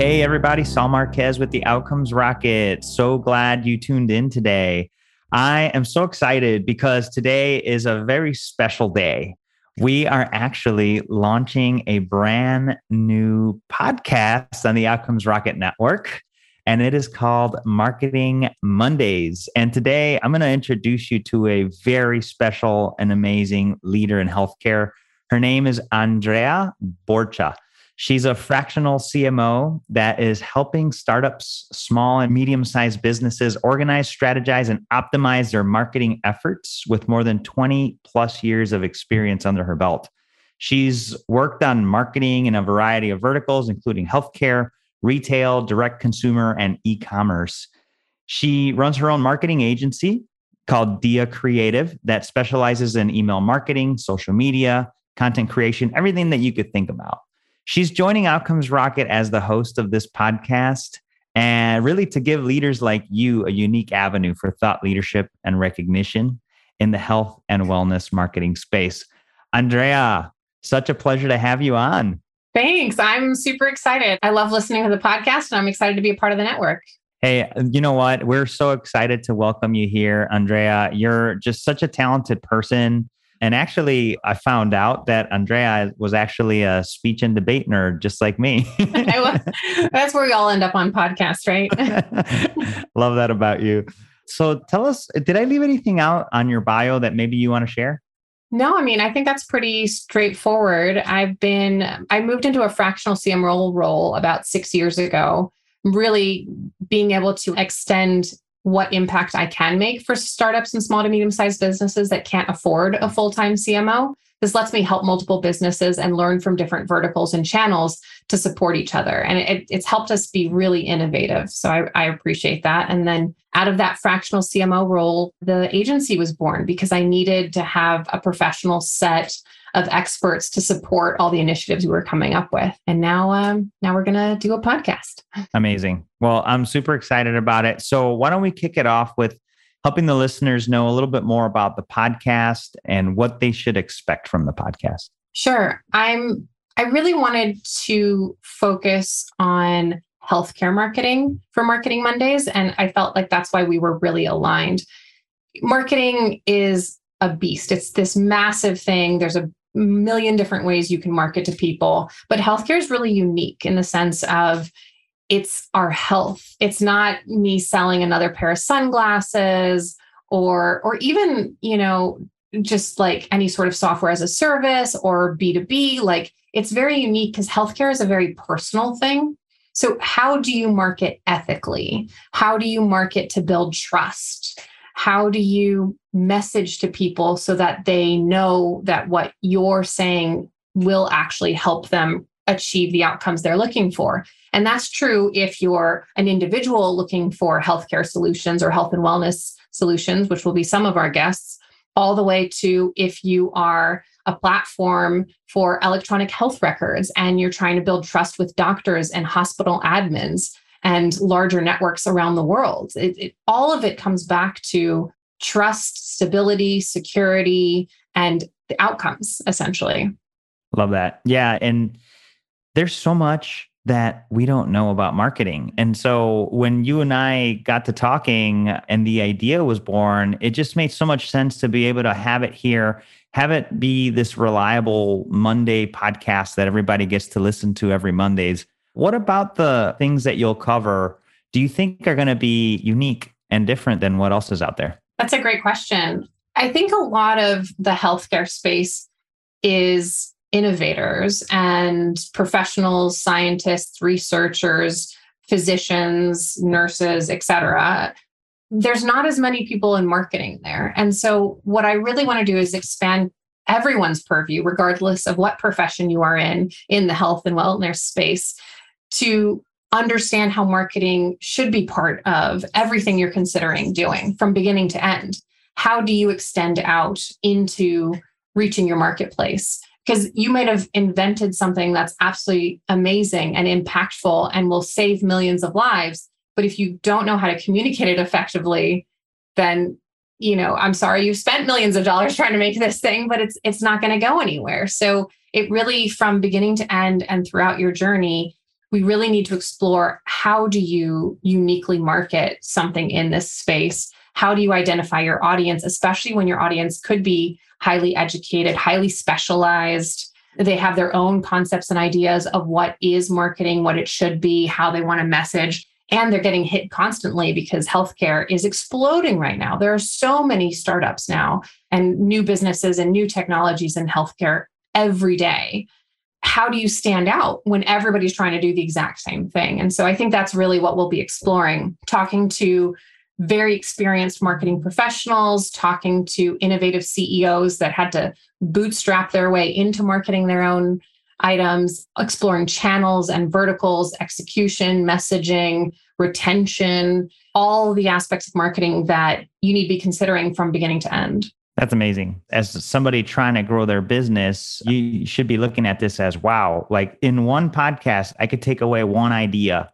Hey, everybody, Saul Marquez with the Outcomes Rocket. So glad you tuned in today. I am so excited because today is a very special day. We are actually launching a brand new podcast on the Outcomes Rocket Network, and it is called Marketing Mondays. And today I'm going to introduce you to a very special and amazing leader in healthcare. Her name is Andrea Borcha. She's a fractional CMO that is helping startups, small and medium sized businesses organize, strategize, and optimize their marketing efforts with more than 20 plus years of experience under her belt. She's worked on marketing in a variety of verticals, including healthcare, retail, direct consumer, and e commerce. She runs her own marketing agency called Dia Creative that specializes in email marketing, social media, content creation, everything that you could think about. She's joining Outcomes Rocket as the host of this podcast and really to give leaders like you a unique avenue for thought leadership and recognition in the health and wellness marketing space. Andrea, such a pleasure to have you on. Thanks. I'm super excited. I love listening to the podcast and I'm excited to be a part of the network. Hey, you know what? We're so excited to welcome you here, Andrea. You're just such a talented person. And actually, I found out that Andrea was actually a speech and debate nerd, just like me. That's where we all end up on podcasts, right? Love that about you. So tell us, did I leave anything out on your bio that maybe you want to share? No, I mean, I think that's pretty straightforward. I've been, I moved into a fractional CMO role about six years ago, really being able to extend what impact I can make for startups and small to medium sized businesses that can't afford a full time CMO. This lets me help multiple businesses and learn from different verticals and channels to support each other. And it, it's helped us be really innovative. So I, I appreciate that. And then out of that fractional CMO role, the agency was born because I needed to have a professional set of experts to support all the initiatives we were coming up with. And now, um, now we're gonna do a podcast. Amazing. Well, I'm super excited about it. So why don't we kick it off with helping the listeners know a little bit more about the podcast and what they should expect from the podcast? Sure. I'm. I really wanted to focus on healthcare marketing for Marketing Mondays, and I felt like that's why we were really aligned. Marketing is a beast. It's this massive thing. There's a million different ways you can market to people, but healthcare is really unique in the sense of it's our health. It's not me selling another pair of sunglasses or or even, you know, just like any sort of software as a service or B2B, like it's very unique because healthcare is a very personal thing. So, how do you market ethically? How do you market to build trust? how do you message to people so that they know that what you're saying will actually help them achieve the outcomes they're looking for and that's true if you're an individual looking for healthcare solutions or health and wellness solutions which will be some of our guests all the way to if you are a platform for electronic health records and you're trying to build trust with doctors and hospital admins and larger networks around the world. It, it, all of it comes back to trust, stability, security, and the outcomes, essentially. Love that. Yeah. And there's so much that we don't know about marketing. And so when you and I got to talking and the idea was born, it just made so much sense to be able to have it here, have it be this reliable Monday podcast that everybody gets to listen to every Mondays what about the things that you'll cover do you think are going to be unique and different than what else is out there? That's a great question. I think a lot of the healthcare space is innovators and professionals, scientists, researchers, physicians, nurses, et cetera. There's not as many people in marketing there. And so, what I really want to do is expand everyone's purview, regardless of what profession you are in, in the health and wellness space, to understand how marketing should be part of everything you're considering doing from beginning to end. How do you extend out into reaching your marketplace? Because you might have invented something that's absolutely amazing and impactful and will save millions of lives. But if you don't know how to communicate it effectively, then you know i'm sorry you spent millions of dollars trying to make this thing but it's it's not going to go anywhere so it really from beginning to end and throughout your journey we really need to explore how do you uniquely market something in this space? How do you identify your audience, especially when your audience could be highly educated, highly specialized? They have their own concepts and ideas of what is marketing, what it should be, how they want to message. And they're getting hit constantly because healthcare is exploding right now. There are so many startups now and new businesses and new technologies in healthcare every day how do you stand out when everybody's trying to do the exact same thing? And so I think that's really what we'll be exploring, talking to very experienced marketing professionals, talking to innovative CEOs that had to bootstrap their way into marketing their own items, exploring channels and verticals, execution, messaging, retention, all the aspects of marketing that you need to be considering from beginning to end. That's amazing. As somebody trying to grow their business, you should be looking at this as wow, like in one podcast, I could take away one idea.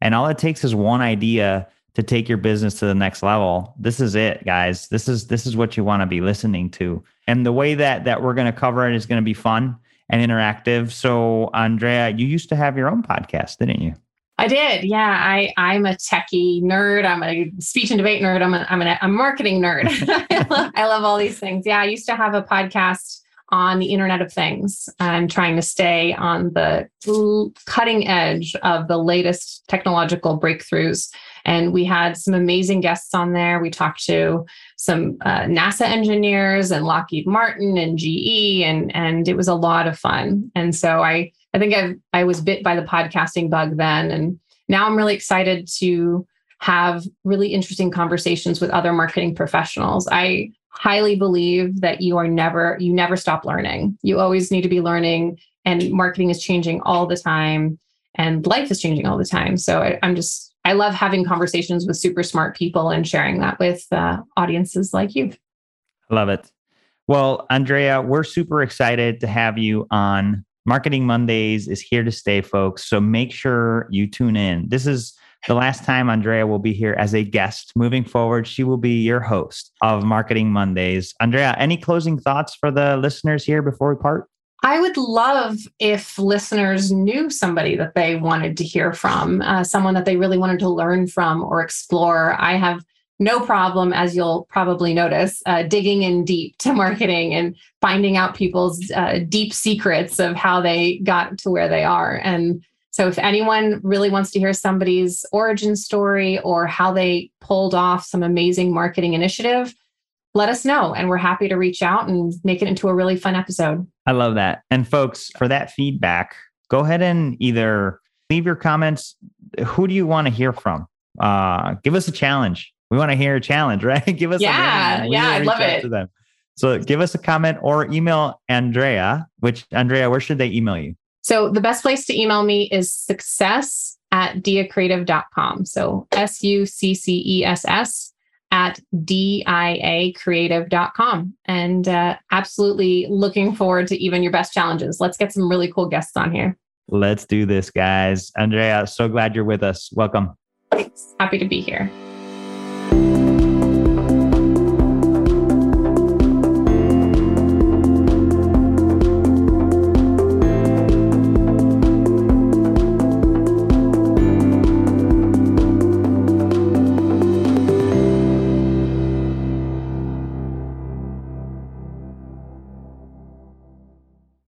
And all it takes is one idea to take your business to the next level. This is it, guys. This is this is what you want to be listening to. And the way that that we're going to cover it is going to be fun and interactive. So, Andrea, you used to have your own podcast, didn't you? I did. Yeah. I, I'm a techie nerd. I'm a speech and debate nerd. I'm a, I'm, a, marketing nerd. I, love, I love all these things. Yeah. I used to have a podcast on the Internet of Things. I'm trying to stay on the cutting edge of the latest technological breakthroughs. And we had some amazing guests on there. We talked to some uh, NASA engineers and Lockheed Martin and GE, and, and it was a lot of fun. And so I I think I I was bit by the podcasting bug then, and now I'm really excited to have really interesting conversations with other marketing professionals. I highly believe that you are never you never stop learning. You always need to be learning, and marketing is changing all the time, and life is changing all the time. So I, am just I love having conversations with super smart people and sharing that with uh, audiences like you. I love it. Well, Andrea, we're super excited to have you on Marketing Mondays is here to stay, folks. So make sure you tune in. This is the last time Andrea will be here as a guest. Moving forward, she will be your host of Marketing Mondays. Andrea, any closing thoughts for the listeners here before we part? I would love if listeners knew somebody that they wanted to hear from, uh, someone that they really wanted to learn from or explore. I have no problem, as you'll probably notice, uh, digging in deep to marketing and finding out people's uh, deep secrets of how they got to where they are. And so, if anyone really wants to hear somebody's origin story or how they pulled off some amazing marketing initiative, let us know. And we're happy to reach out and make it into a really fun episode. I love that. And, folks, for that feedback, go ahead and either leave your comments. Who do you want to hear from? Uh, give us a challenge we want to hear a challenge, right? give us yeah, yeah, I love it. To them. So give us a comment or email Andrea, which Andrea, where should they email you? So the best place to email me is success at diacreative.com. So S U C C E S S at diacreative.com. And uh, absolutely looking forward to even your best challenges. Let's get some really cool guests on here. Let's do this, guys. Andrea, so glad you're with us. Welcome. Thanks. Happy to be here.